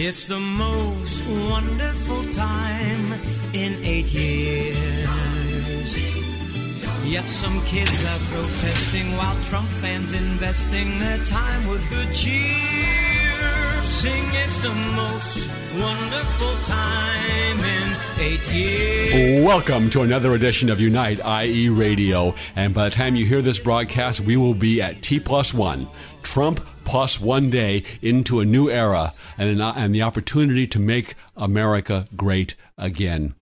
It's the most wonderful time in eight years. Yet some kids are protesting while Trump fans investing their time with good cheer. Sing it's the most wonderful time in eight years. Welcome to another edition of Unite IE Radio. And by the time you hear this broadcast, we will be at T plus one. Trump plus one day into a new era and, an, and the opportunity to make America great again.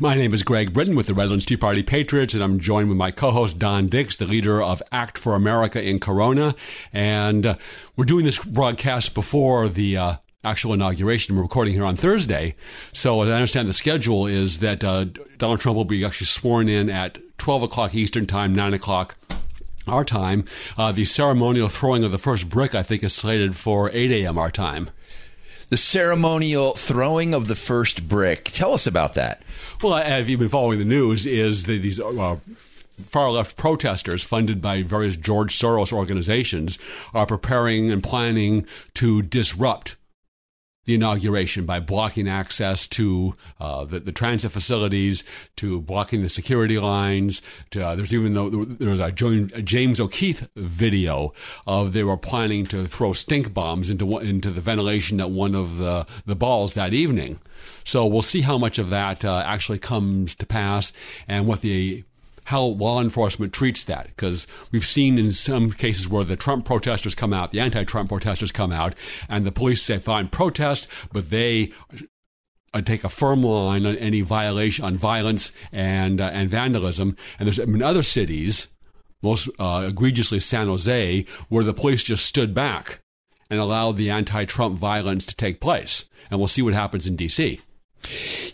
My name is Greg Britton with the Redlands Tea Party Patriots, and I'm joined with my co host, Don Dix, the leader of Act for America in Corona. And uh, we're doing this broadcast before the uh, actual inauguration. We're recording here on Thursday. So, as I understand the schedule, is that uh, Donald Trump will be actually sworn in at 12 o'clock Eastern Time, 9 o'clock our time. Uh, the ceremonial throwing of the first brick, I think, is slated for 8 a.m. our time. The ceremonial throwing of the first brick. Tell us about that. Well, have you been following the news? Is that these uh, far left protesters funded by various George Soros organizations are preparing and planning to disrupt the inauguration by blocking access to uh, the, the, transit facilities, to blocking the security lines. To, uh, there's even though there was a James O'Keefe video of they were planning to throw stink bombs into into the ventilation at one of the the balls that evening. So we'll see how much of that uh, actually comes to pass and what the how law enforcement treats that. Because we've seen in some cases where the Trump protesters come out, the anti Trump protesters come out, and the police say, fine, protest, but they uh, take a firm line on any violation, on violence and, uh, and vandalism. And there's in other cities, most uh, egregiously San Jose, where the police just stood back and allowed the anti Trump violence to take place. And we'll see what happens in D.C.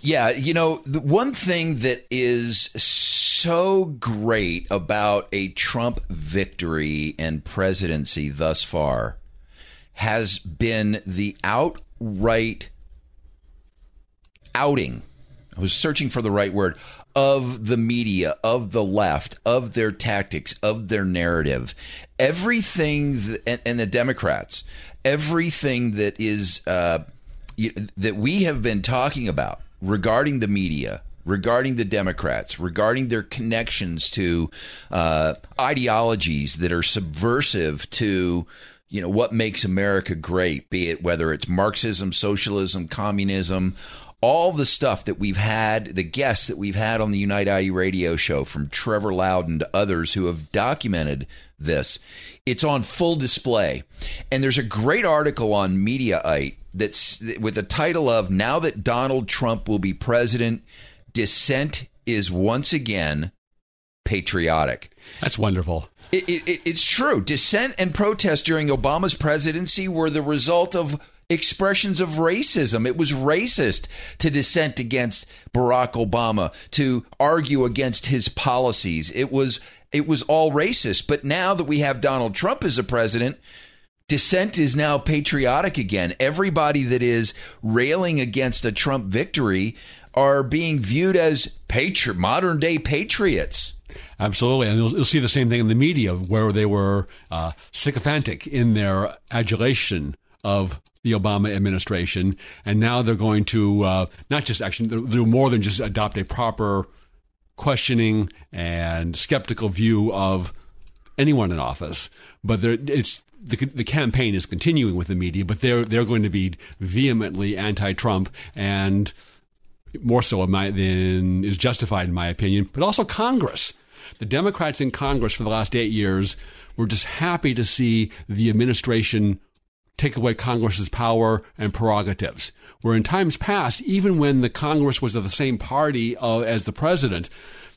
Yeah, you know, the one thing that is so great about a Trump victory and presidency thus far has been the outright outing. I was searching for the right word of the media, of the left, of their tactics, of their narrative. Everything, th- and, and, the Democrats, everything that is uh, that we have been talking about regarding the media, regarding the Democrats, regarding their connections to uh, ideologies that are subversive to you know what makes America great, be it whether it's Marxism, socialism, communism, all the stuff that we've had, the guests that we've had on the Unite IE radio show, from Trevor Loudon to others who have documented this. It's on full display. And there's a great article on Mediaite that's with the title of Now that Donald Trump will be president, dissent is once again patriotic. That's wonderful. It, it, it's true. Dissent and protest during Obama's presidency were the result of expressions of racism. It was racist to dissent against Barack Obama, to argue against his policies. It was it was all racist. But now that we have Donald Trump as a president, dissent is now patriotic again. Everybody that is railing against a Trump victory are being viewed as patri- modern day patriots. Absolutely, and you'll, you'll, see the same thing in the media, where they were uh, sycophantic in their adulation of the Obama administration, and now they're going to uh, not just actually do more than just adopt a proper questioning and skeptical view of anyone in office, but it's the, the campaign is continuing with the media, but they're they're going to be vehemently anti-Trump and more so my, than is justified in my opinion. But also Congress, the Democrats in Congress for the last eight years were just happy to see the administration take away Congress's power and prerogatives. Where in times past, even when the Congress was of the same party uh, as the president,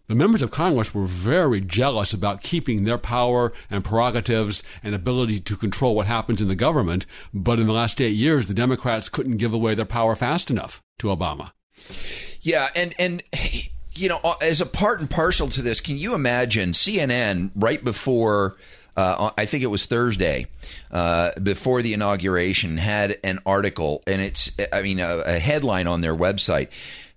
the members of Congress were very jealous about keeping their power and prerogatives and ability to control what happens in the government. But in the last eight years, the Democrats couldn't give away their power fast enough to Obama. Yeah, and and you know, as a part and parcel to this, can you imagine CNN right before? Uh, I think it was Thursday uh, before the inauguration had an article, and it's I mean a, a headline on their website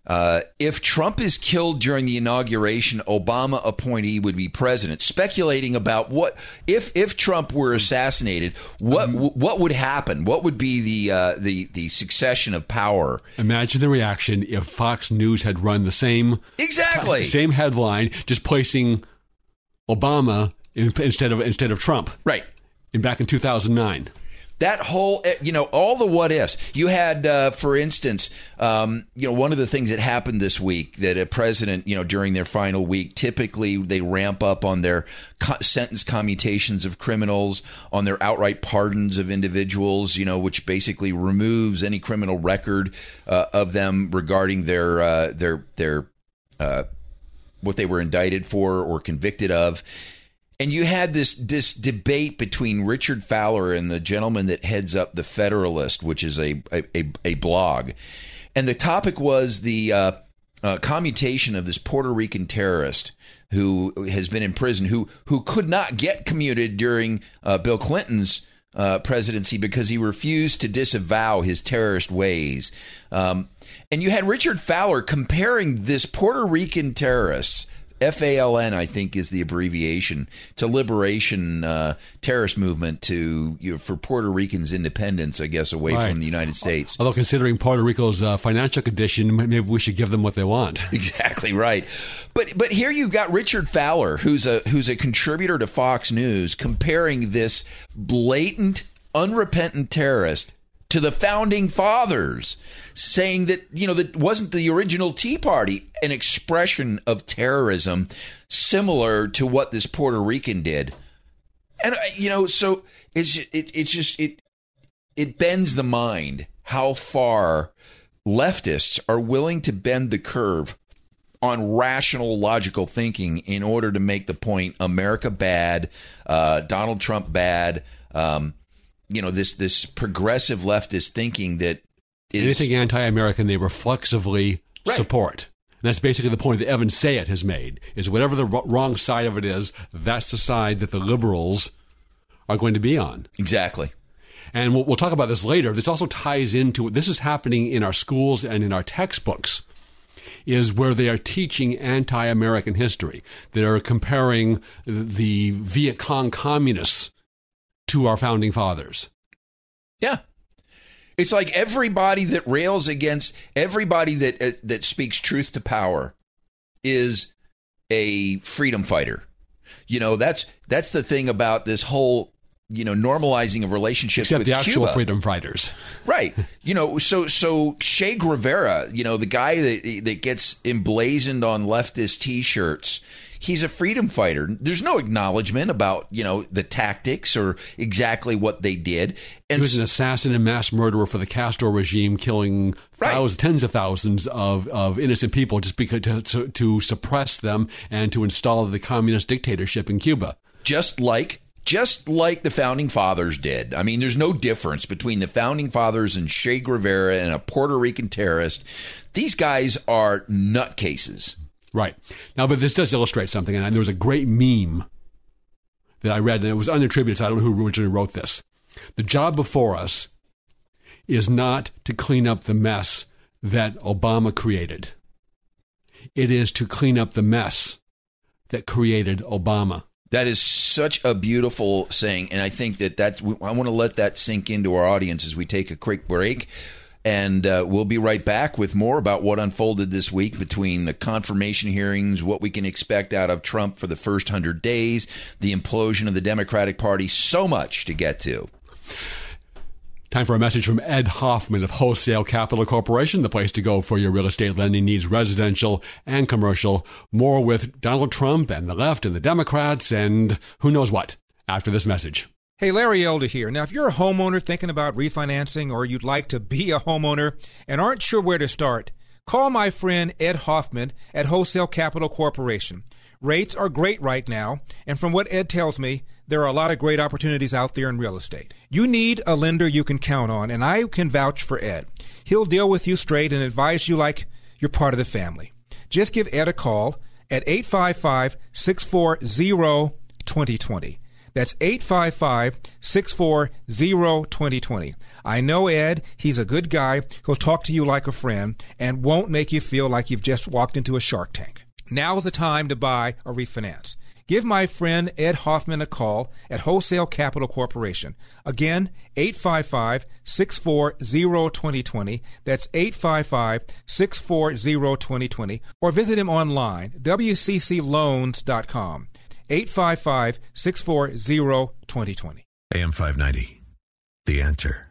uh, if Trump is killed during the inauguration, Obama appointee would be president. Speculating about what if if Trump were assassinated, what um, what would happen? What would be the uh, the the succession of power? Imagine the reaction if Fox News had run the same exactly same headline, just placing Obama in, instead of instead of Trump. Right. In back in two thousand nine that whole eh, you know all the what ifs. You had uh, for instance um, you know one of the things that happened this week that a president you know during their final week typically they ramp up on their co- sentence commutations of criminals on their outright pardons of individuals you know which basically removes any criminal record uh, of them regarding their uh, their their uh, what they were indicted for or convicted of and you had this this debate between Richard Fowler and the gentleman that heads up the Federalist, which is a a, a blog, and the topic was the uh, uh, commutation of this Puerto Rican terrorist who has been in prison, who who could not get commuted during uh, Bill Clinton's. Uh, presidency because he refused to disavow his terrorist ways. Um, and you had Richard Fowler comparing this Puerto Rican terrorist FALN, I think, is the abbreviation to Liberation uh, Terrorist Movement to you know, for Puerto Ricans' independence, I guess, away right. from the United States. Although, considering Puerto Rico's uh, financial condition, maybe we should give them what they want. Exactly right. But but here you've got Richard Fowler, who's a who's a contributor to Fox News, comparing this blatant, unrepentant terrorist to the founding fathers, saying that, you know, that wasn't the original Tea Party an expression of terrorism similar to what this Puerto Rican did. And, uh, you know, so it's, it, it's just, it, it bends the mind how far leftists are willing to bend the curve on rational, logical thinking in order to make the point America bad, uh, Donald Trump bad, um, you know this this progressive leftist thinking that is anything anti-American they reflexively right. support. And that's basically the point that Evan Sayet has made: is whatever the wrong side of it is, that's the side that the liberals are going to be on. Exactly. And we'll, we'll talk about this later. This also ties into this is happening in our schools and in our textbooks is where they are teaching anti-American history. They're comparing the Viet Cong communists to our founding fathers. Yeah. It's like everybody that rails against everybody that uh, that speaks truth to power is a freedom fighter. You know, that's that's the thing about this whole you know normalizing of relationships except with the actual Cuba. freedom fighters, right? You know, so so Che Guevara, you know, the guy that that gets emblazoned on leftist T-shirts, he's a freedom fighter. There's no acknowledgement about you know the tactics or exactly what they did. And he was an assassin and mass murderer for the Castro regime, killing right. thousands, tens of thousands of, of innocent people just because to, to, to suppress them and to install the communist dictatorship in Cuba. Just like just like the founding fathers did. I mean, there's no difference between the founding fathers and Che Guevara and a Puerto Rican terrorist. These guys are nutcases. Right. Now, but this does illustrate something. And there was a great meme that I read, and it was unattributed, so I don't know who originally wrote this. The job before us is not to clean up the mess that Obama created, it is to clean up the mess that created Obama. That is such a beautiful saying, and I think that that's. I want to let that sink into our audience as we take a quick break. And uh, we'll be right back with more about what unfolded this week between the confirmation hearings, what we can expect out of Trump for the first 100 days, the implosion of the Democratic Party. So much to get to. Time for a message from Ed Hoffman of Wholesale Capital Corporation, the place to go for your real estate lending needs, residential and commercial. More with Donald Trump and the left and the Democrats and who knows what after this message. Hey, Larry Elder here. Now, if you're a homeowner thinking about refinancing or you'd like to be a homeowner and aren't sure where to start, Call my friend Ed Hoffman at Wholesale Capital Corporation. Rates are great right now, and from what Ed tells me, there are a lot of great opportunities out there in real estate. You need a lender you can count on, and I can vouch for Ed. He'll deal with you straight and advise you like you're part of the family. Just give Ed a call at 855 640 2020. That's 855 640 2020. I know Ed. He's a good guy. He'll talk to you like a friend and won't make you feel like you've just walked into a shark tank. Now's the time to buy or refinance. Give my friend Ed Hoffman a call at Wholesale Capital Corporation. Again, 855 640 2020. That's 855 640 2020. Or visit him online, wccloans.com. 855 640 2020. AM 590. The answer.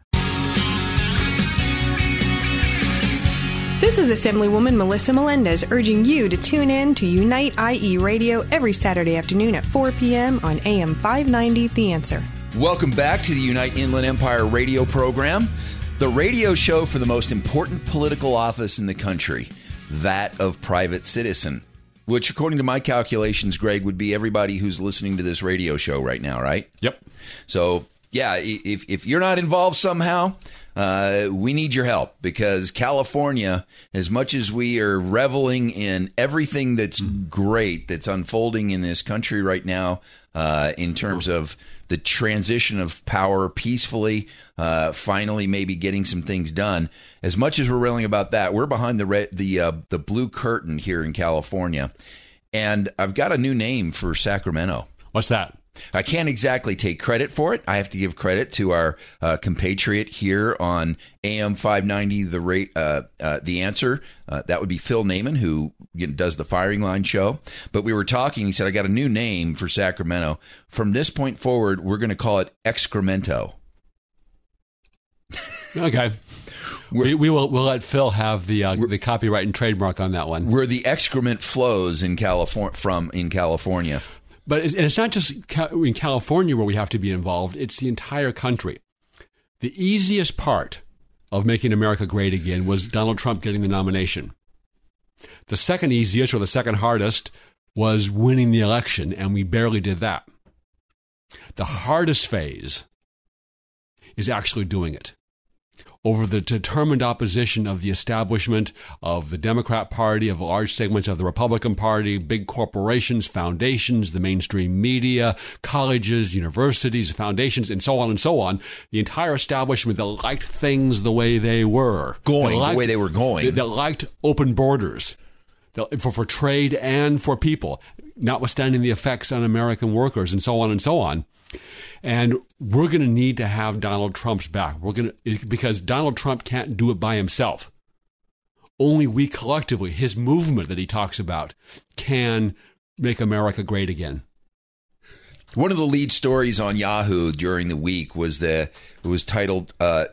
This is Assemblywoman Melissa Melendez urging you to tune in to Unite IE Radio every Saturday afternoon at 4 p.m. on AM 590 The Answer. Welcome back to the Unite Inland Empire radio program, the radio show for the most important political office in the country, that of private citizen, which, according to my calculations, Greg, would be everybody who's listening to this radio show right now, right? Yep. So, yeah, if, if you're not involved somehow, uh, we need your help because California, as much as we are reveling in everything that's great that's unfolding in this country right now, uh, in terms of the transition of power peacefully, uh, finally maybe getting some things done. As much as we're railing about that, we're behind the red, the uh, the blue curtain here in California, and I've got a new name for Sacramento. What's that? I can't exactly take credit for it. I have to give credit to our uh, compatriot here on AM 590, the rate, uh, uh, the answer. Uh, that would be Phil Naiman, who you know, does the firing line show. But we were talking. He said, "I got a new name for Sacramento. From this point forward, we're going to call it Excremento." Okay. We, we will we'll let Phil have the uh, the copyright and trademark on that one. Where the excrement flows in California from in California. But it's, and it's not just in California where we have to be involved, it's the entire country. The easiest part of making America great again was Donald Trump getting the nomination. The second easiest or the second hardest was winning the election, and we barely did that. The hardest phase is actually doing it over the determined opposition of the establishment of the Democrat Party, of large segments of the Republican Party, big corporations, foundations, the mainstream media, colleges, universities, foundations, and so on and so on. The entire establishment that liked things the way they were. Going, That the way they were going. That, that liked open borders. For, for trade and for people, notwithstanding the effects on American workers and so on and so on. And we're going to need to have Donald Trump's back. We're going to because Donald Trump can't do it by himself. Only we collectively, his movement that he talks about, can make America great again. One of the lead stories on Yahoo during the week was the it was titled uh,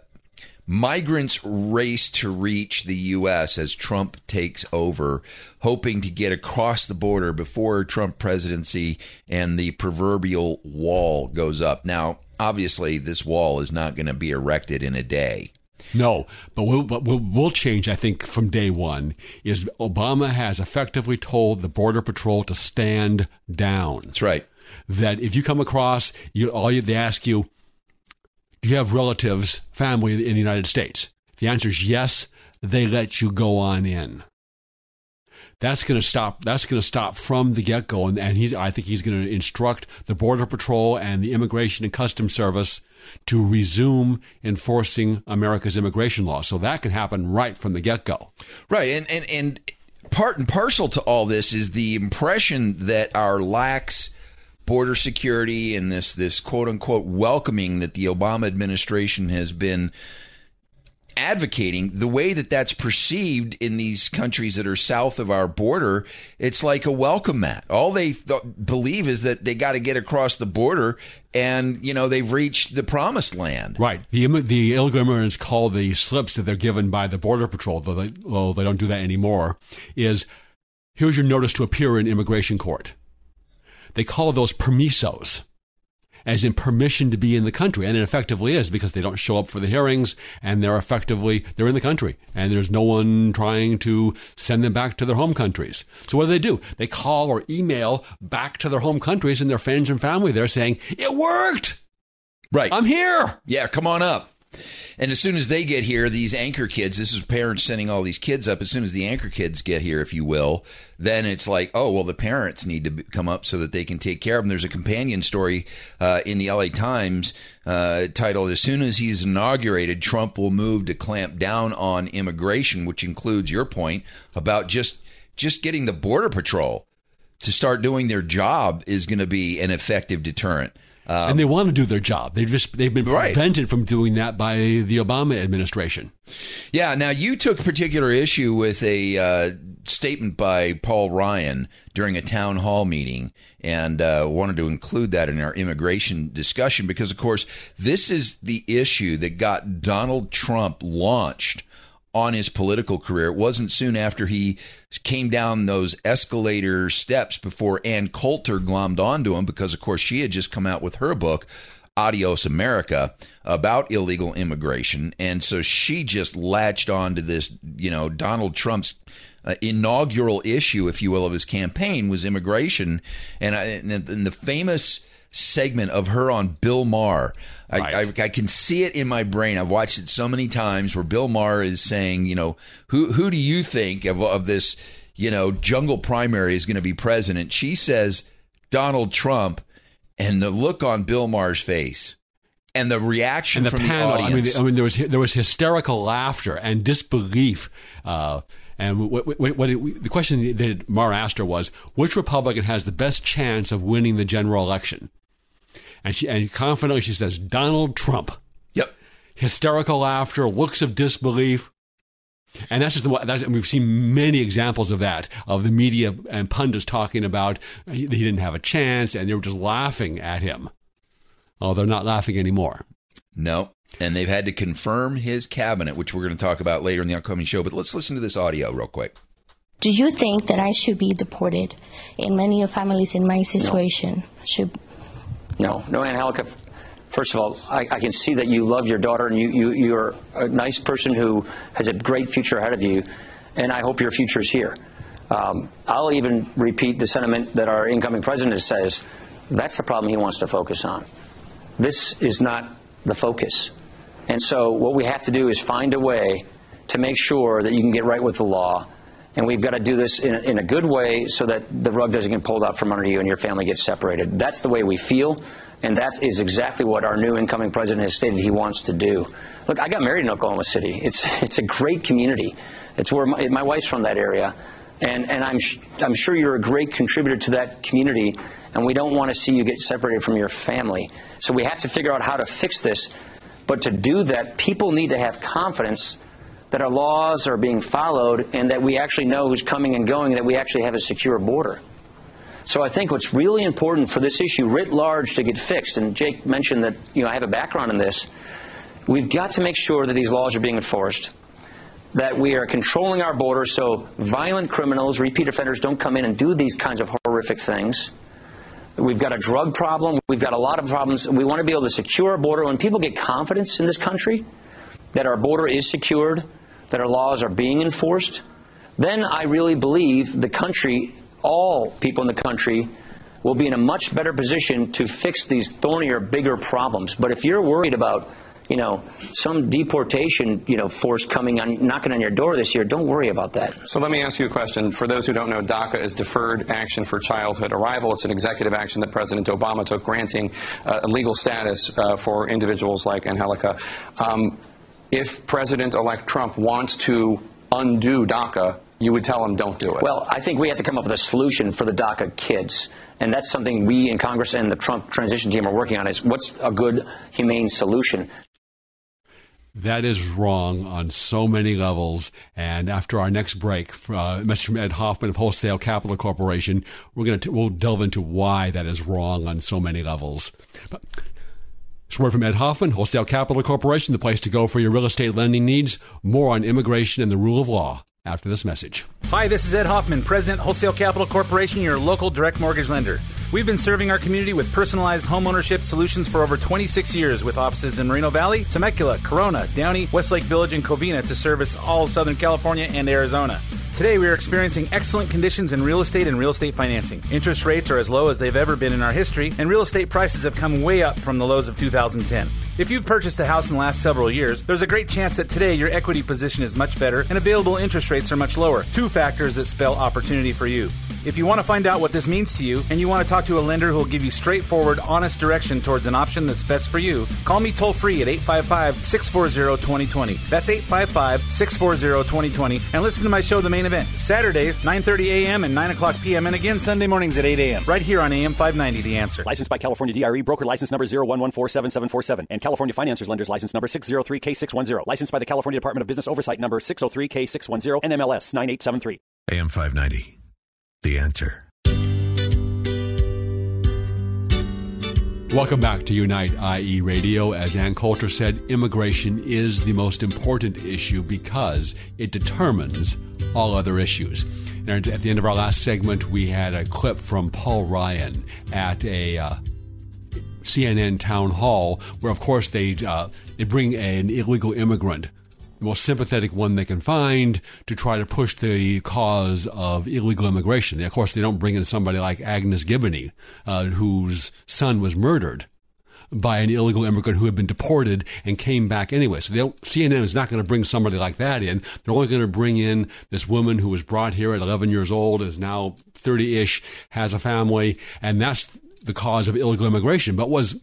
"Migrants Race to Reach the U.S. as Trump Takes Over," hoping to get across the border before Trump presidency and the proverbial wall goes up. Now, obviously, this wall is not going to be erected in a day. No, but we'll, but we'll, we'll change, I think, from day one. Is Obama has effectively told the Border Patrol to stand down. That's right. That if you come across, you all they ask you, do you have relatives, family in the United States? The answer is yes. They let you go on in. That's going to stop. That's going to stop from the get go, and, and he's. I think he's going to instruct the Border Patrol and the Immigration and Customs Service to resume enforcing America's immigration law. So that can happen right from the get go. Right, and and and part and parcel to all this is the impression that our lax border security and this this quote unquote welcoming that the Obama administration has been advocating the way that that's perceived in these countries that are south of our border it's like a welcome mat all they th- believe is that they got to get across the border and you know they've reached the promised land Right. The the illegal immigrants call the slips that they're given by the border patrol, though they, though they don't do that anymore. Is here's your notice to appear in immigration court. They call those permisos, as in permission to be in the country. And it effectively is because they don't show up for the hearings and they're effectively, they're in the country and there's no one trying to send them back to their home countries. So what do they do? They call or email back to their home countries and their friends and family there saying, it worked! Right. I'm here! Yeah, come on up. And as soon as they get here, these anchor kids, this is parents sending all these kids up. As soon as the anchor kids get here, if you will, then it's like, oh, well, the parents need to come up so that they can take care of them. There's a companion story uh, in the LA Times uh, titled, As soon as he's inaugurated, Trump will move to clamp down on immigration, which includes your point about just just getting the Border Patrol to start doing their job is going to be an effective deterrent. Um, and they want to do their job. They've just they've been right. prevented from doing that by the Obama administration. Yeah. Now you took particular issue with a uh, statement by Paul Ryan during a town hall meeting, and uh, wanted to include that in our immigration discussion because, of course, this is the issue that got Donald Trump launched on his political career. It wasn't soon after he came down those escalator steps before Ann Coulter glommed onto him because, of course, she had just come out with her book. Adios America about illegal immigration. And so she just latched on to this, you know, Donald Trump's uh, inaugural issue, if you will, of his campaign was immigration. And, I, and the famous segment of her on Bill Maher. I, right. I, I, can see it in my brain. I've watched it so many times where Bill Maher is saying, you know, who who do you think of, of this, you know, jungle primary is going to be president? She says Donald Trump, and the look on Bill Maher's face. And the reaction and the from panel, the audience. I mean, I mean, there was there was hysterical laughter and disbelief. Uh, and what, what, what it, the question that Maher asked her was, which Republican has the best chance of winning the general election? And she and confidently she says Donald Trump. Yep. Hysterical laughter, looks of disbelief. And that's just the that's, and we've seen many examples of that of the media and pundits talking about he, he didn't have a chance and they were just laughing at him. Oh, they're not laughing anymore. No, and they've had to confirm his cabinet, which we're going to talk about later in the upcoming show. But let's listen to this audio real quick. Do you think that I should be deported? And many of families in my situation no. should no, no, Angelica. First of all, I, I, can see that you love your daughter and you, you, you're a nice person who has a great future ahead of you, and I hope your future is here. Um, I'll even repeat the sentiment that our incoming president says that's the problem he wants to focus on. This is not the focus. And so, what we have to do is find a way to make sure that you can get right with the law and we've got to do this in, in, a good way so that the rug doesn't get pulled out from under you and your family gets separated. That's the way we feel, and that is exactly what our new incoming president has stated he wants to do. Look, I got married in Oklahoma City. It's it's a great community. It's where my, my wife's from that area, and and I'm I'm sure you're a great contributor to that community, and we don't want to see you get separated from your family. So we have to figure out how to fix this. But to do that, people need to have confidence that our laws are being followed and that we actually know who's coming and going, and that we actually have a secure border. So I think what's really important for this issue writ large to get fixed, and Jake mentioned that you know I have a background in this, we've got to make sure that these laws are being enforced, that we are controlling our borders so violent criminals, repeat offenders don't come in and do these kinds of horrific things. We've got a drug problem. We've got a lot of problems. We want to be able to secure our border. When people get confidence in this country, that our border is secured, that our laws are being enforced, then I really believe the country, all people in the country, will be in a much better position to fix these thornier, bigger problems. But if you're worried about you know, some deportation, you know, force coming on, knocking on your door this year, don't worry about that. So let me ask you a question. For those who don't know, DACA is Deferred Action for Childhood Arrival. It's an executive action that President Obama took, granting uh, legal status uh, for individuals like Angelica. Um, if President-elect Trump wants to undo DACA, you would tell him don't do it. Well, I think we have to come up with a solution for the DACA kids. And that's something we in Congress and the Trump transition team are working on is what's a good, humane solution. That is wrong on so many levels. And after our next break, uh, Ed Hoffman of Wholesale Capital Corporation, we're going to we'll delve into why that is wrong on so many levels. But it's word from Ed Hoffman, Wholesale Capital Corporation, the place to go for your real estate lending needs. More on immigration and the rule of law after this message. Hi, this is Ed Hoffman, President, Wholesale Capital Corporation, your local direct mortgage lender. We've been serving our community with personalized homeownership solutions for over 26 years with offices in Moreno Valley, Temecula, Corona, Downey, Westlake Village, and Covina to service all Southern California and Arizona. Today, we are experiencing excellent conditions in real estate and real estate financing. Interest rates are as low as they've ever been in our history, and real estate prices have come way up from the lows of 2010. If you've purchased a house in the last several years, there's a great chance that today your equity position is much better and available interest rates are much lower. Two factors that spell opportunity for you. If you want to find out what this means to you and you want to talk to a lender who will give you straightforward, honest direction towards an option that's best for you, call me toll free at 855 640 2020. That's 855 640 2020 and listen to my show, The Main Event, Saturdays, 9.30 a.m. and 9 o'clock p.m. and again Sunday mornings at 8 a.m. right here on AM 590, The Answer. Licensed by California DRE, broker license number 01147747 and California Financiers Lenders license number 603K610. Licensed by the California Department of Business Oversight number 603K610 NMLS 9873. AM 590. The answer. Welcome back to Unite IE Radio. As Ann Coulter said, immigration is the most important issue because it determines all other issues. And at the end of our last segment, we had a clip from Paul Ryan at a uh, CNN town hall, where of course they uh, they bring an illegal immigrant most sympathetic one they can find to try to push the cause of illegal immigration. Of course, they don't bring in somebody like Agnes Gibboney, uh, whose son was murdered by an illegal immigrant who had been deported and came back anyway. So CNN is not going to bring somebody like that in. They're only going to bring in this woman who was brought here at 11 years old, is now 30-ish, has a family, and that's the cause of illegal immigration. But was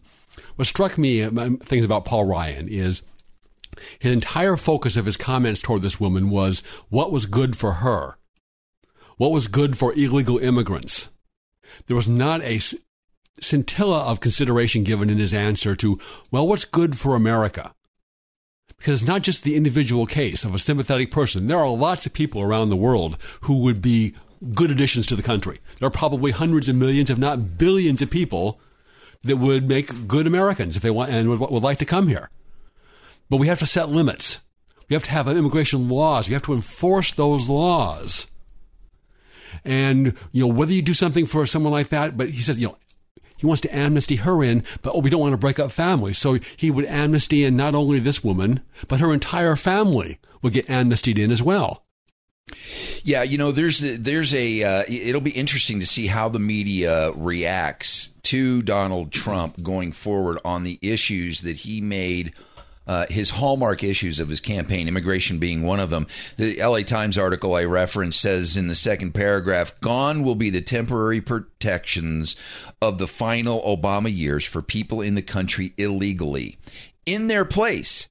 what struck me, uh, things about Paul Ryan is – his entire focus of his comments toward this woman was what was good for her, what was good for illegal immigrants. There was not a scintilla of consideration given in his answer to, well, what's good for America? Because it's not just the individual case of a sympathetic person. There are lots of people around the world who would be good additions to the country. There are probably hundreds of millions, if not billions, of people that would make good Americans if they want and would, would like to come here. But we have to set limits. We have to have immigration laws. We have to enforce those laws. And, you know, whether you do something for someone like that, but he says, you know, he wants to amnesty her in, but oh, we don't want to break up families. So he would amnesty in not only this woman, but her entire family would get amnestied in as well. Yeah, you know, there's there's a uh, it'll be interesting to see how the media reacts to Donald Trump going forward on the issues that he made uh, his hallmark issues of his campaign, immigration being one of them. The LA Times article I referenced says in the second paragraph, gone will be the temporary protections of the final Obama years for people in the country illegally. In their place,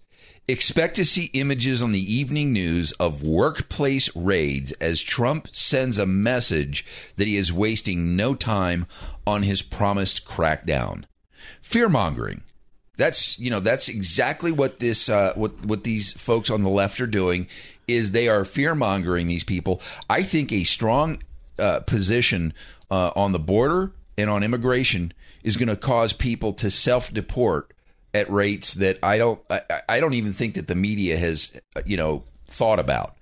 Expect to see images on the evening news of workplace raids as Trump sends a message that he is wasting no time on his promised crackdown. Fear mongering that's you know that's exactly what this uh, what what these folks on the left are doing is they are fear mongering these people. I think a strong uh, position uh, on the border and on immigration is going to cause people to self deport at rates that I don't I, I don't even think that the media has uh, you know thought about.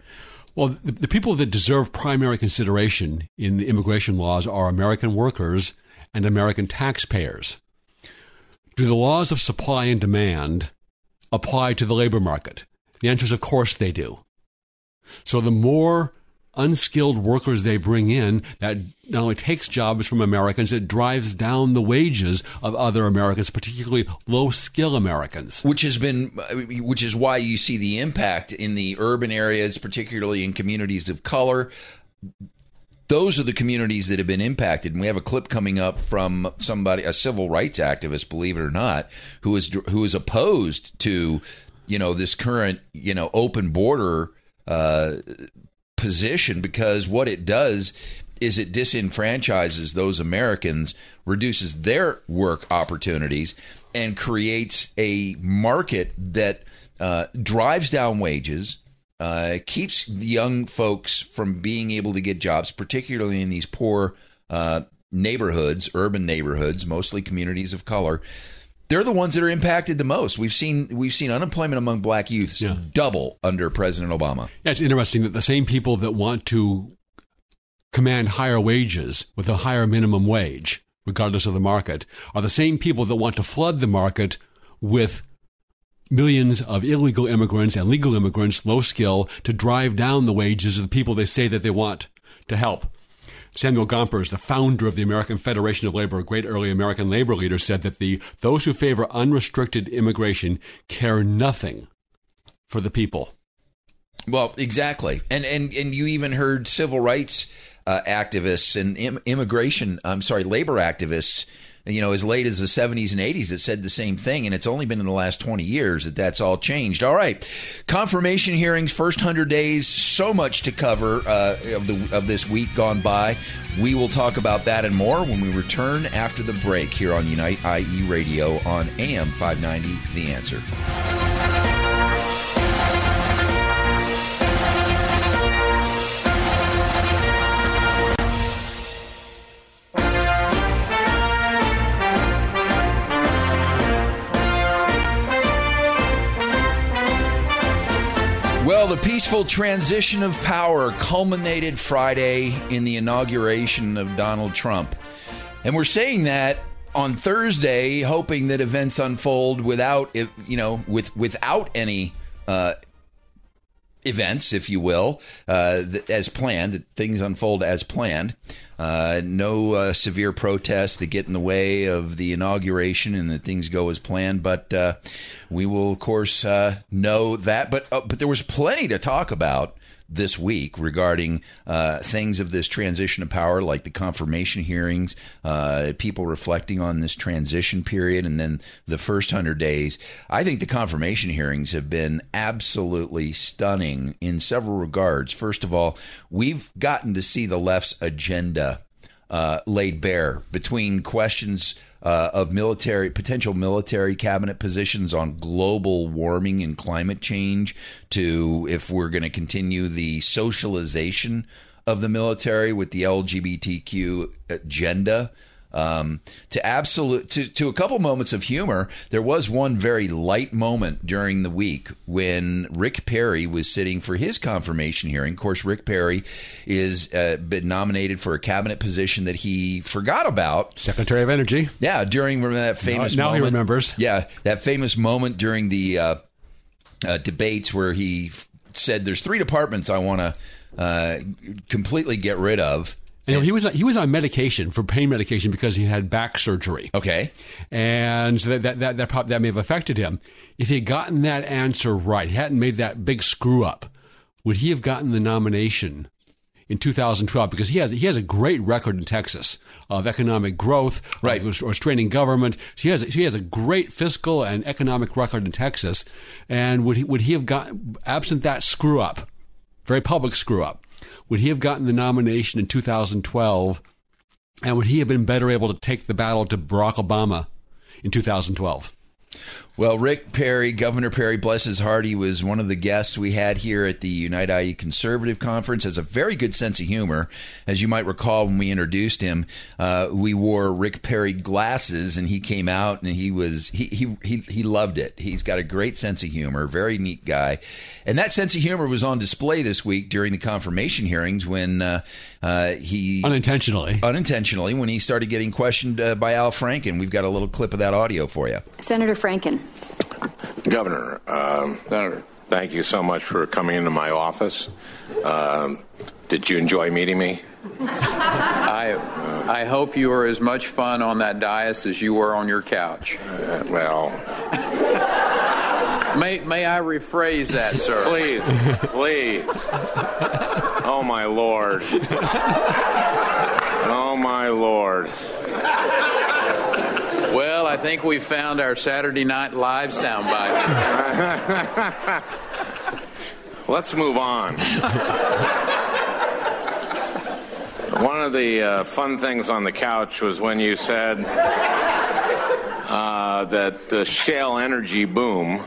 Well, the, the people that deserve primary consideration in the immigration laws are American workers and American taxpayers. Do the laws of supply and demand apply to the labor market? The answer is, of course, they do. So the more unskilled workers they bring in, that not only takes jobs from Americans, it drives down the wages of other Americans, particularly low skill Americans. Which has been, which is why you see the impact in the urban areas, particularly in communities of color those are the communities that have been impacted. And we have a clip coming up from somebody, a civil rights activist, believe it or not, who is who is opposed to, you know, this current, you know, open border uh, position because what it does is it disenfranchises those Americans, reduces their work opportunities, and creates a market that uh, drives down wages uh, keeps young folks from being able to get jobs, particularly in these poor uh, neighborhoods, urban neighborhoods, mostly communities of color. They're the ones that are impacted the most. We've seen we've seen unemployment among black youths yeah. double under President Obama. Yeah, it's interesting that the same people that want to command higher wages with a higher minimum wage regardless of the market, are the same people that want to flood the market with millions of illegal immigrants and legal immigrants, low skill, to drive down the wages of the people they say that they want to help. Samuel Gompers, the founder of the American Federation of Labor, a great early American labor leader, said that the those who favor unrestricted immigration care nothing for the people. Well, exactly, and and and you even heard civil rights uh, activists and Im- immigration. I'm sorry, labor activists. You know, as late as the 70s and 80s, that said the same thing, and it's only been in the last 20 years that that's all changed. All right, confirmation hearings, first 100 days, so much to cover uh, of the of this week gone by. We will talk about that and more when we return after the break here on Unite IE Radio on AM 590. The answer. Well, the peaceful transition of power culminated Friday in the inauguration of Donald Trump. And we're saying that on Thursday, hoping that events unfold without, you know, with without any uh, events, if you will, uh, as planned, that things unfold as planned. Uh, no uh, severe protests that get in the way of the inauguration and that things go as planned. But uh, we will, of course, uh, know that. But uh, but there was plenty to talk about this week regarding uh, things of this transition of power, like the confirmation hearings, uh, people reflecting on this transition period, and then the first hundred days. I think the confirmation hearings have been absolutely stunning in several regards. First of all, we've gotten to see the left's agenda uh, laid bare between questions uh, of military potential military cabinet positions on global warming and climate change to if we're going to continue the socialization of the military with the LGBTQ agenda um, to absolute to, to a couple moments of humor. There was one very light moment during the week when Rick Perry was sitting for his confirmation hearing. Of course, Rick Perry is uh, been nominated for a cabinet position that he forgot about, Secretary of Energy. Yeah, during that famous now, now moment, he remembers. Yeah, that famous moment during the uh, uh, debates where he f- said, "There's three departments I want to uh, completely get rid of." And, you know, he was he was on medication for pain medication because he had back surgery. Okay, and so that that that that, prob- that may have affected him. If he had gotten that answer right, he hadn't made that big screw up, would he have gotten the nomination? In 2012, because he has he has a great record in Texas of economic growth, Right. Of restraining government. So he has he has a great fiscal and economic record in Texas, and would he would he have got absent that screw up, very public screw up, would he have gotten the nomination in 2012 and would he have been better able to take the battle to Barack Obama in 2012? Well, Rick Perry, Governor Perry, bless his heart, he was one of the guests we had here at the Unite IE Conservative Conference. Has a very good sense of humor. As you might recall, when we introduced him, uh, we wore Rick Perry glasses, and he came out and he was he, he he he loved it. He's got a great sense of humor, very neat guy, and that sense of humor was on display this week during the confirmation hearings when uh, uh, he unintentionally unintentionally when he started getting questioned uh, by Al Franken. We've got a little clip of that audio for you. Senator Franken. Governor, um, Senator, thank you so much for coming into my office. Um, did you enjoy meeting me? I I hope you were as much fun on that dais as you were on your couch. Uh, well, may may I rephrase that, sir? please, please. Oh my lord. Oh my lord. Well, I think we found our Saturday Night Live soundbite. Let's move on. One of the uh, fun things on the couch was when you said uh, that the shale energy boom.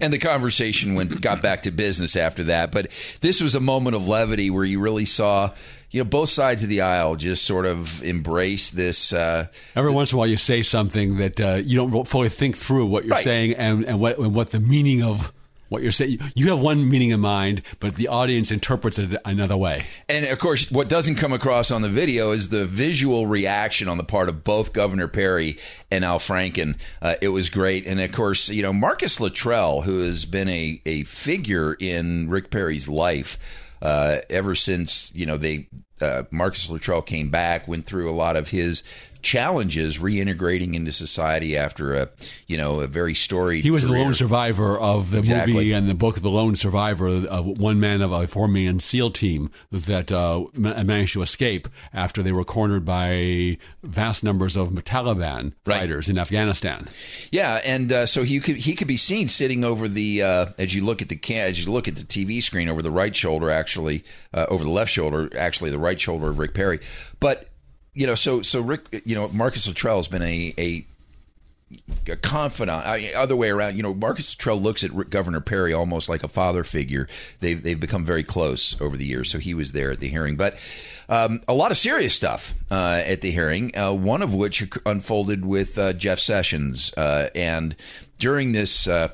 And the conversation went got back to business after that. But this was a moment of levity where you really saw, you know, both sides of the aisle just sort of embrace this. Uh, Every once in a while, you say something that uh, you don't fully think through what you're Right. saying and, and what and what the meaning of what you're saying. You have one meaning in mind, but the audience interprets it another way. And of course, what doesn't come across on the video is the visual reaction on the part of both Governor Perry and Al Franken. Uh, it was great. And of course, you know, Marcus Luttrell, who has been a, a figure in Rick Perry's life uh, ever since, you know, they. Uh, Marcus Luttrell came back, went through a lot of his challenges reintegrating into society after a you know a very storied. He was career. the lone survivor of the Exactly. movie and the book of the lone survivor of one man of a four man SEAL team that uh, managed to escape after they were cornered by vast numbers of Taliban fighters in Afghanistan. Yeah, and uh, so he could he could be seen sitting over the uh, as you look at the can as you look at the TV screen over the right shoulder, actually uh, over the left shoulder, actually the right shoulder of Rick Perry. But you know, so so Rick, you know, Marcus Luttrell has been a a, a confidant. I, other way around, you know, Marcus Luttrell looks at Rick, Governor Perry almost like a father figure. They've they've become very close over the years. So he was there at the hearing, but. Um, a lot of serious stuff uh, at the hearing, uh, one of which unfolded with uh, Jeff Sessions. Uh, and during this uh,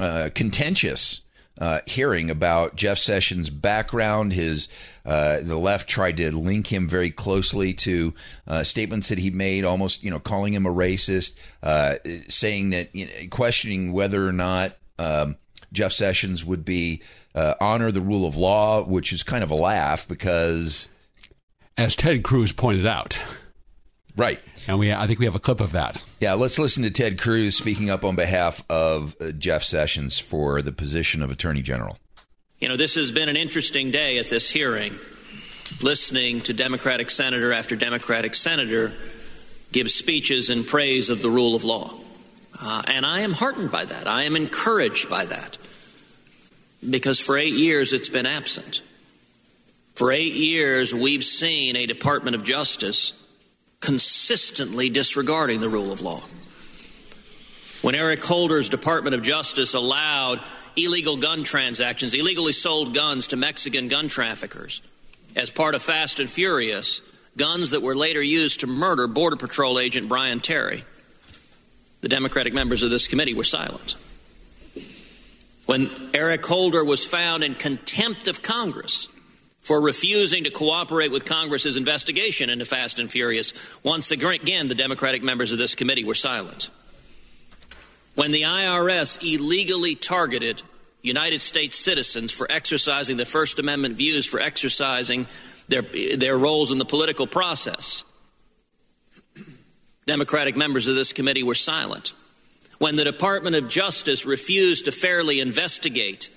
uh, contentious uh, hearing about Jeff Sessions' background, his uh, the left tried to link him very closely to uh, statements that he made, almost you know calling him a racist, uh, saying that you know, questioning whether or not um, Jeff Sessions would be uh, honor the rule of law, which is kind of a laugh because As Ted Cruz pointed out. Right. And we, I think we have a clip of that. Yeah, let's listen to Ted Cruz speaking up on behalf of uh, Jeff Sessions for the position of Attorney General. You know, this has been an interesting day at this hearing, listening to Democratic senator after Democratic senator give speeches in praise of the rule of law. Uh, and I am heartened by that. I am encouraged by that. Because for eight years it's been absent. For eight years, we've seen a Department of Justice consistently disregarding the rule of law. When Eric Holder's Department of Justice allowed illegal gun transactions, illegally sold guns to Mexican gun traffickers as part of Fast and Furious, guns that were later used to murder Border Patrol agent Brian Terry, the Democratic members of this committee were silent. When Eric Holder was found in contempt of Congress for refusing to cooperate with Congress's investigation into Fast and Furious, once again, the Democratic members of this committee were silent. When the IRS illegally targeted United States citizens for exercising the First Amendment views, for exercising their, their roles in the political process, Democratic members of this committee were silent. When the Department of Justice refused to fairly investigate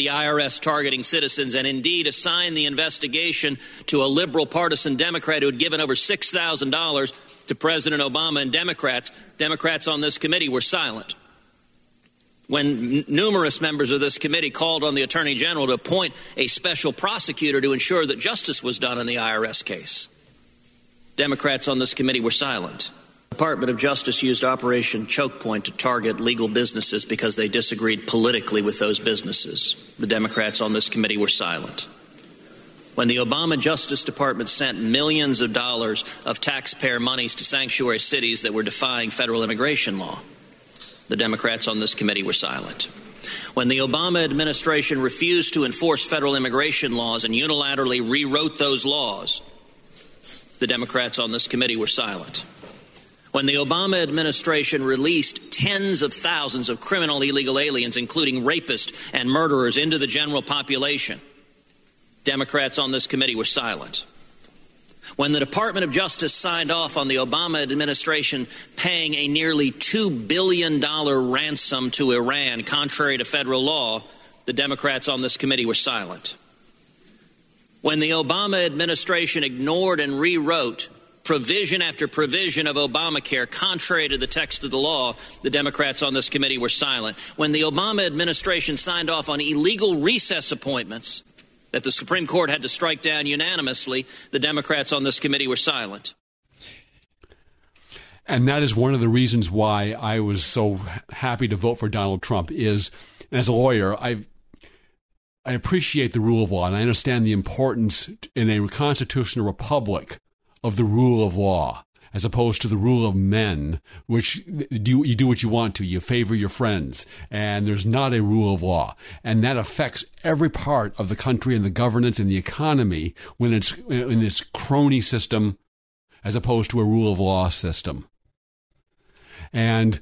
the IRS targeting citizens and indeed assigned the investigation to a liberal partisan Democrat who had given over $6,000 to President Obama and Democrats, Democrats on this committee were silent. When n- numerous members of this committee called on the Attorney General to appoint a special prosecutor to ensure that justice was done in the IRS case, Democrats on this committee were silent. Department of Justice used Operation Choke Point to target legal businesses because they disagreed politically with those businesses. The Democrats on this committee were silent. When the Obama Justice Department sent millions of dollars of taxpayer monies to sanctuary cities that were defying federal immigration law, the Democrats on this committee were silent. When the Obama administration refused to enforce federal immigration laws and unilaterally rewrote those laws, the Democrats on this committee were silent. When the Obama administration released tens of thousands of criminal illegal aliens, including rapists and murderers, into the general population, Democrats on this committee were silent. When the Department of Justice signed off on the Obama administration paying a nearly $2 billion ransom to Iran, contrary to federal law, the Democrats on this committee were silent. When the Obama administration ignored and rewrote provision after provision of Obamacare, contrary to the text of the law, the Democrats on this committee were silent. When the Obama administration signed off on illegal recess appointments that the Supreme Court had to strike down unanimously, the Democrats on this committee were silent. And that is one of the reasons why I was so happy to vote for Donald Trump is as a lawyer, I I appreciate the rule of law and I understand the importance in a constitutional republic of the rule of law. as opposed to the rule of men, which do, you do what you want to. You favor your friends, and there's not a rule of law. And that affects every part of the country and the governance and the economy when it's in this crony system as opposed to a rule of law system. And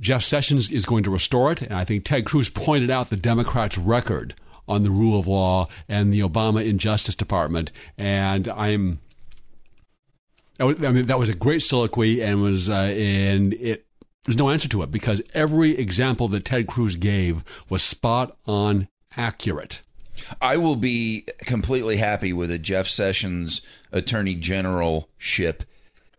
Jeff Sessions is going to restore it. And I think Ted Cruz pointed out the Democrats' record on the rule of law and the Obama Injustice Department. And I'm I mean, that was a great soliloquy, and was uh, and it there's no answer to it because every example that Ted Cruz gave was spot on accurate. I will be completely happy with a Jeff Sessions Attorney General ship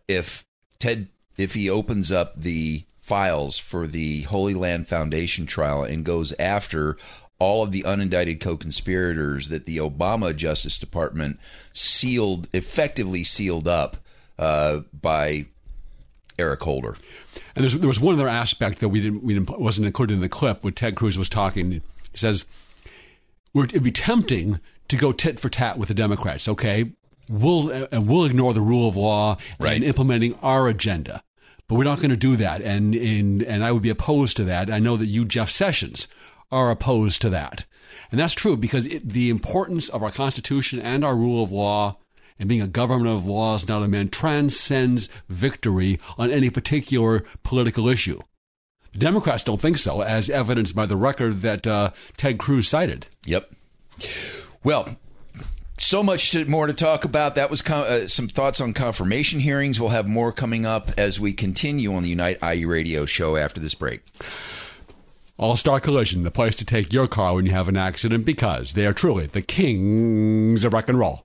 if Ted if he opens up the files for the Holy Land Foundation trial and goes after all of the unindicted co-conspirators that the Obama Justice Department sealed effectively sealed up uh, by Eric Holder. And there was one other aspect that we didn't, we didn't wasn't included in the clip when Ted Cruz was talking. He says it'd be tempting to go tit for tat with the Democrats. Okay, we'll uh, we'll ignore the rule of law right. and implementing our agenda, but we're not going to do that. And and and I would be opposed to that. I know that you, Jeff Sessions, are opposed to that, and that's true because it, the importance of our Constitution and our rule of law and being a government of laws, not a man, transcends victory on any particular political issue. The Democrats don't think so, as evidenced by the record that uh, Ted Cruz cited. Yep. Well, so much to, more to talk about. That was uh, some thoughts on confirmation hearings. We'll have more coming up as we continue on the Unite IE radio show after this break. All Star Collision, the place to take your car when you have an accident because they are truly the kings of rock and roll.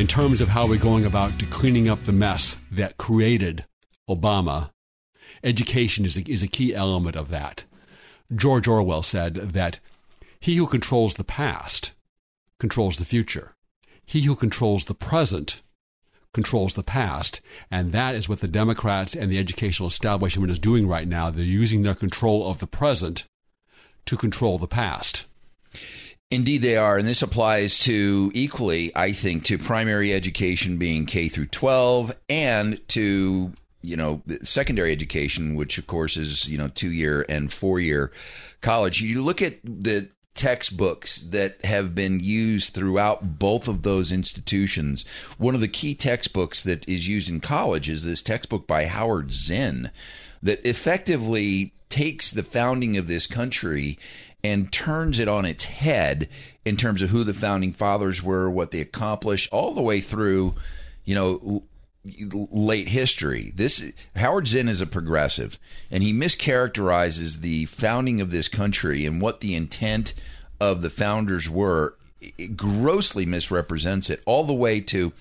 in terms of how we're going about cleaning up the mess that created Obama, education is a, is a key element of that. George Orwell said that he who controls the past controls the future. He who controls the present controls the past. And that is what the Democrats and the educational establishment is doing right now. They're using their control of the present to control the past. Indeed, they are, and this applies to equally, I think, to primary education being K through 12, and to you know secondary education, which of course is you know two year and four year college. You look at the textbooks that have been used throughout both of those institutions. One of the key textbooks that is used in college is this textbook by Howard Zinn that effectively takes the founding of this country and turns it on its head in terms of who the founding fathers were, what they accomplished, all the way through, you know, late history. This Howard Zinn is a progressive, and he mischaracterizes the founding of this country and what the intent of the founders were. It grossly misrepresents it all the way to, you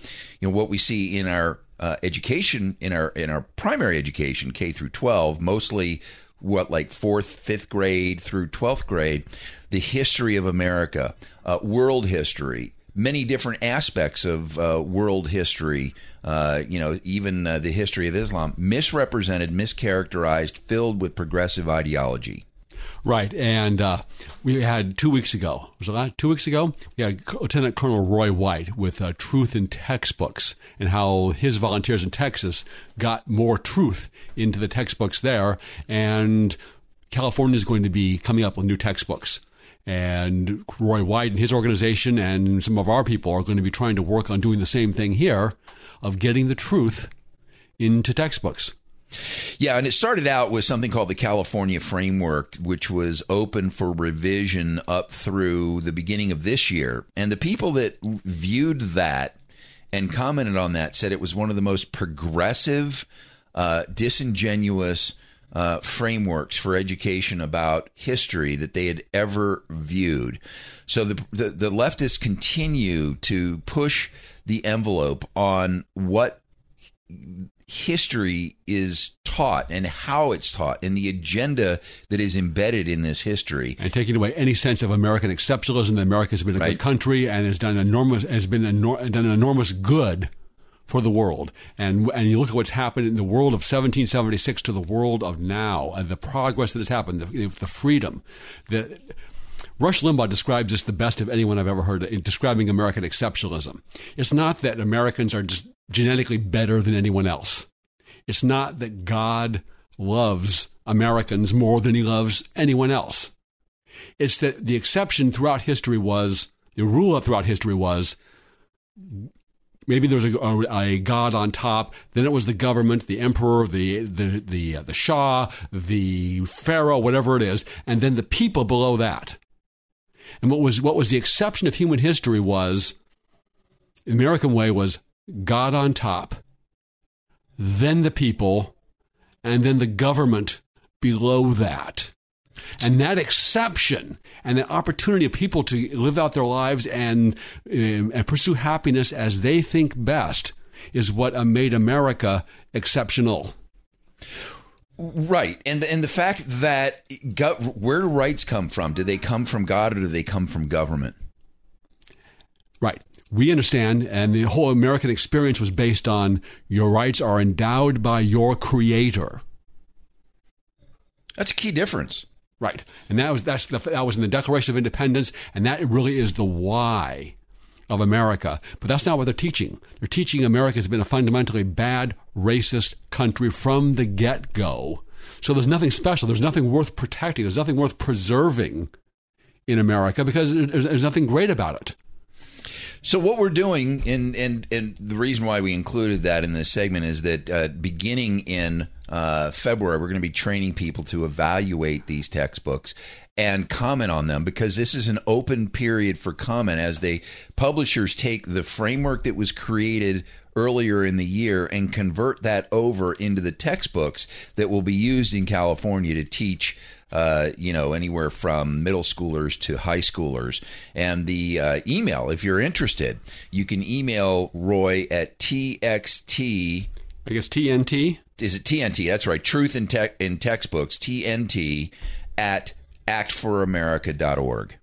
know, what we see in our uh, education in our in our primary education K through 12 mostly what like fourth, fifth grade through 12th grade, the history of America, uh, world history, many different aspects of uh, world history, uh, you know, even uh, the history of Islam, misrepresented, mischaracterized, filled with progressive ideology. Right, and uh, we had two weeks ago. Was it last, two weeks ago? We had Lieutenant Colonel Roy White with uh, Truth in Textbooks and how his volunteers in Texas got more truth into the textbooks there, and California is going to be coming up with new textbooks. And Roy White and his organization and some of our people are going to be trying to work on doing the same thing here of getting the truth into textbooks. Yeah, and it started out with something called the California Framework, which was open for revision up through the beginning of this year. And the people that viewed that and commented on that said it was one of the most progressive, uh, disingenuous uh, frameworks for education about history that they had ever viewed. So the, the, the leftists continue to push the envelope on what history is taught and how it's taught and the agenda that is embedded in this history and taking away any sense of American exceptionalism that America has been a Right. good country and has done enormous has been enor- done an enormous good for the world and and you look at what's happened in the world of 1776 to the world of now and the progress that has happened the, the freedom that Rush Limbaugh describes this the best of anyone I've ever heard in describing American exceptionalism. It's not that Americans are just genetically better than anyone else. It's not that God loves Americans more than he loves anyone else. It's that the exception throughout history was, the rule throughout history was, maybe there was a, a, a god on top. Then it was the government, the emperor, the the the uh, the shah, the pharaoh, whatever it is, and then the people below that. And what was what was the exception of human history was the American way was God on top, then the people, and then the government below that. And that exception and the opportunity of people to live out their lives and um, and pursue happiness as they think best is what uh, made America exceptional. Right, and and the fact that where do rights come from? Do they come from God or do they come from government? Right. We understand, and the whole American experience was based on your rights are endowed by your creator. That's a key difference. Right. And that was that's the, that was in the Declaration of Independence, and that really is the why of America. But that's not what they're teaching. They're teaching America has been a fundamentally bad, racist country from the get go. So there's nothing special. There's nothing worth protecting. There's nothing worth preserving in America because there's, there's nothing great about it. So what we're doing, and and and the reason why we included that in this segment is that uh, beginning in uh, February, we're going to be training people to evaluate these textbooks and comment on them because this is an open period for comment as they publishers take the framework that was created earlier in the year and convert that over into the textbooks that will be used in California to teach uh, you know, anywhere from middle schoolers to high schoolers. And the uh, email, if you're interested, you can email Roy at txt. I guess TNT. Is it TNT? That's right. Truth in, te- in textbooks, TNT at actforamerica.org.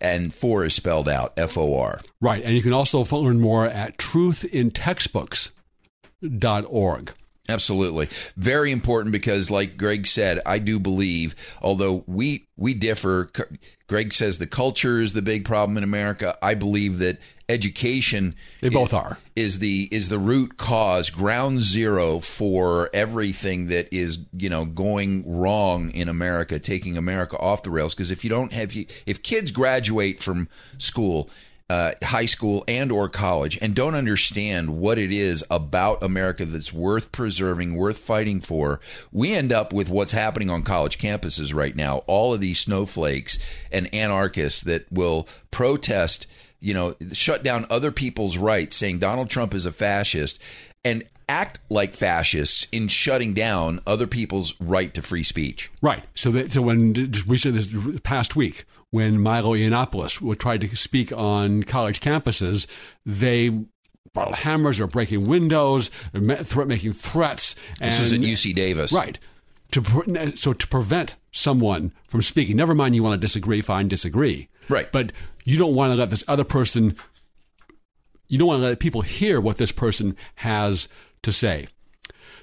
And four is spelled out F O R. Right. And you can also learn more at truthintextbooks.org. Absolutely. Very important because like Greg said, I do believe although we we differ Greg says the culture is the big problem in America. I believe that education They both is, are. is the is the root cause, ground zero for everything that is, you know, going wrong in America, taking America off the rails because if you don't have if kids graduate from school uh, high school and or college and don't understand what it is about America that's worth preserving, worth fighting for, we end up with what's happening on college campuses right now. All of these snowflakes and anarchists that will protest, you know, shut down other people's rights, saying Donald Trump is a fascist, and act like fascists in shutting down other people's right to free speech. Right. So that so when just recently this past week when Milo Yiannopoulos would try to speak on college campuses, they brought hammers or breaking windows, or thre- making threats. And, This was at UC Davis. Right. To pre- so to prevent someone from speaking. Never mind, you want to disagree, fine, disagree. Right. But you don't want to let this other person. You don't want to let people hear what this person has to say.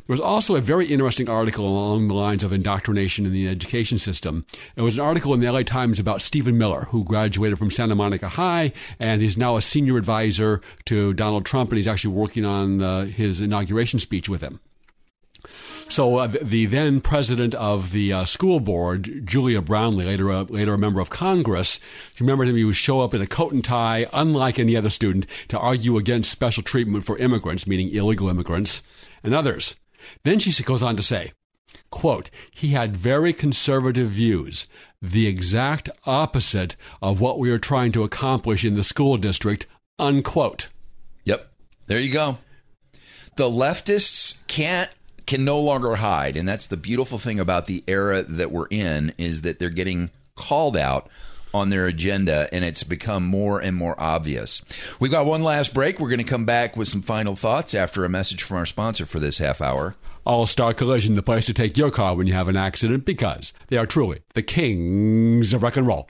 There was also a very interesting article along the lines of indoctrination in the education system. It was an article in the LA Times about Stephen Miller, who graduated from Santa Monica High and he's now a senior advisor to Donald Trump, and he's actually working on uh, his inauguration speech with him. So uh, the, the then president of the uh, school board, Julia Brownley, later uh, later a member of Congress, you remember him? He would show up in a coat and tie, unlike any other student, to argue against special treatment for immigrants, meaning illegal immigrants, and others. Then she goes on to say, quote, he had very conservative views, the exact opposite of what we are trying to accomplish in the school district, unquote. Yep. There you go. The leftists can't can no longer hide, and that's the beautiful thing about the era that we're in is that they're getting called out on their agenda, and it's become more and more obvious. We've got one last break. We're going to come back with some final thoughts after a message from our sponsor for this half hour. All Star Collision, the place to take your car when you have an accident, because they are truly the kings of rock and roll.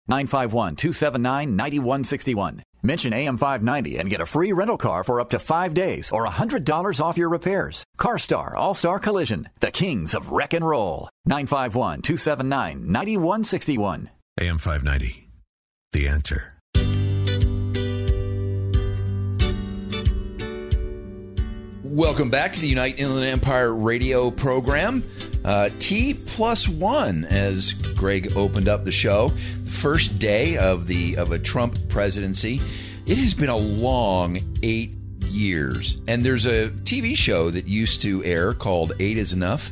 951 279 9161. Mention AM590 and get a free rental car for up to five days or $100 off your repairs. CarStar All Star Collision, the kings of wreck and roll. 951 279 9161. AM 590. The answer. Welcome back to the Unite Inland Empire radio program. Uh, T plus one, as Greg opened up the show, the first day of the of a Trump presidency. It has been a long eight years, and there's a TV show that used to air called Eight Is Enough.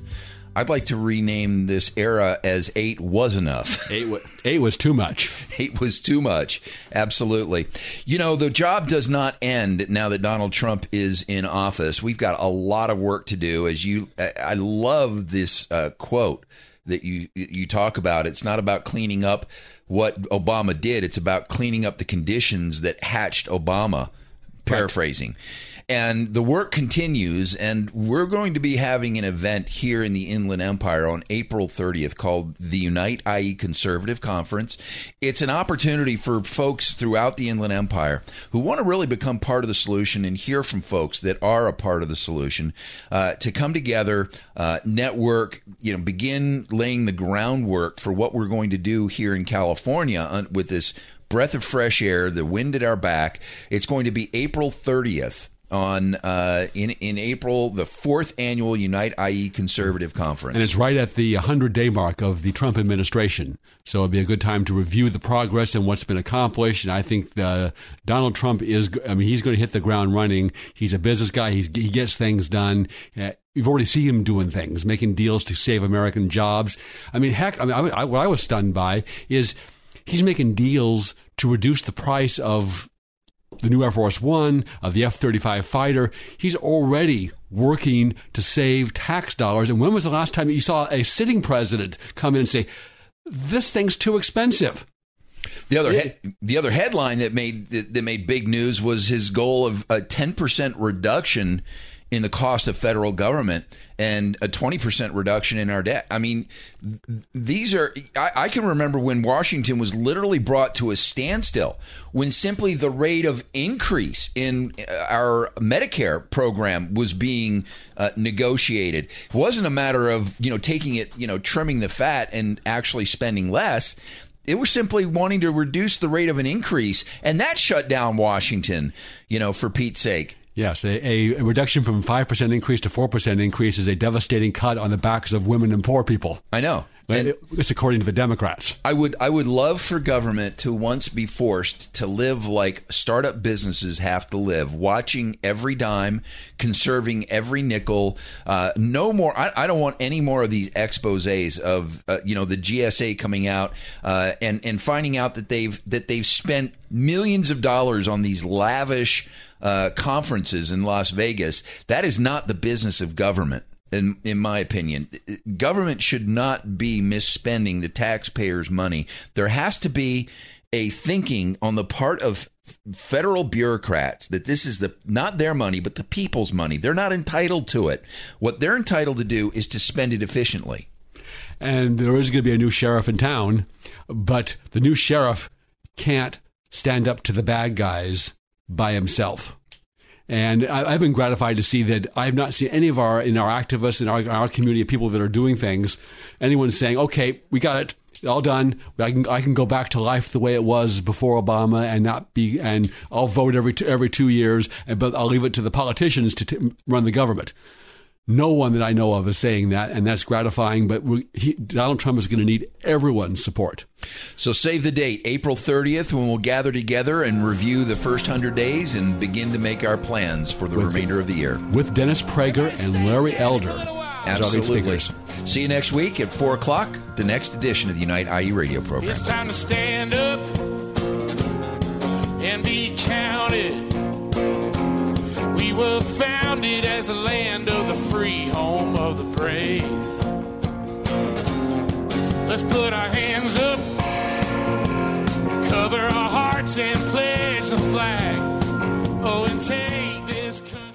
I'd like to rename this era as Eight Was Enough. Eight, wa- eight was too much. Eight was too much. Absolutely. You know, the job does not end now that Donald Trump is in office. We've got a lot of work to do. As you, I I love this uh, quote that you you talk about. It's not about cleaning up what Obama did. It's about cleaning up the conditions that hatched Obama. Paraphrasing. And the work continues, and we're going to be having an event here in the Inland Empire on April 30th called the Unite IE Conservative Conference. It's an opportunity for folks throughout the Inland Empire who want to really become part of the solution and hear from folks that are a part of the solution uh, to come together, uh, network, you know, begin laying the groundwork for what we're going to do here in California uh, with this breath of fresh air, the wind at our back. It's going to be April 30th on uh, in in April, the fourth annual Unite IE Conservative Conference. And it's right at the 100 day mark of the Trump administration. So it'd be a good time to review the progress and what's been accomplished. And I think uh, Donald Trump is, I mean, he's going to hit the ground running. He's a business guy, He's, he gets things done. Uh, You've already seen him doing things, making deals to save American jobs. I mean, heck, I mean, I, I, what I was stunned by is he's making deals to reduce the price of the new Air Force One, of the F 35 fighter. He's already working to save tax dollars. And when was the last time you saw a sitting president come in and say, this thing's too expensive? The other he- the other headline that made that, that made big news was his goal of a 10% reduction in the cost of federal government and a 20% reduction in our debt. I mean, these are, I, I can remember when Washington was literally brought to a standstill when simply the rate of increase in uh, our Medicare program was being uh, negotiated. It wasn't a matter of, you know, taking it, you know, trimming the fat and actually spending less. It was simply wanting to reduce the rate of an increase, and that shut down Washington, you know, for Pete's sake. Yes, a, a reduction from 5% increase to 4% increase is a devastating cut on the backs of women and poor people. I know. And it's according to the Democrats. I would I would love for government to once be forced to live like startup businesses have to live, watching every dime, conserving every nickel. Uh, no more. I, I, don't want any more of these exposés of uh, you know the GSA coming out uh, and and finding out that they've that they've spent millions of dollars on these lavish uh, conferences in Las Vegas. That is not the business of government. In, in my opinion, government should not be misspending the taxpayers' money. There has to be a thinking on the part of federal bureaucrats that this is the not their money but the people's money. They're not entitled to it. What they're entitled to do is to spend it efficiently. And there is going to be a new sheriff in town, but the new sheriff can't stand up to the bad guys by himself. And I, have been gratified to see that I have not seen any of our in our activists in our, our community of people that are doing things, anyone saying, "Okay, we got it. all done. I can I can go back to life the way it was before Obama and not be and I'll vote every two, every two years, but I'll leave it to the politicians to t- run the government. No one that I know of is saying that, and that's gratifying. But he, Donald Trump is going to need everyone's support. So save the date, April 30th, when we'll gather together and review the first 100 days and begin to make our plans for the With- remainder of the year. With Dennis Prager and Larry Elder. as our Absolutely. See you next week at 4 o'clock, the next edition of the Unite IE radio program. It's time to stand up and be counted. We were founded as a land of the free, home of the brave. Let's put our hands up, cover our hearts, and pledge the flag. Oh, and take.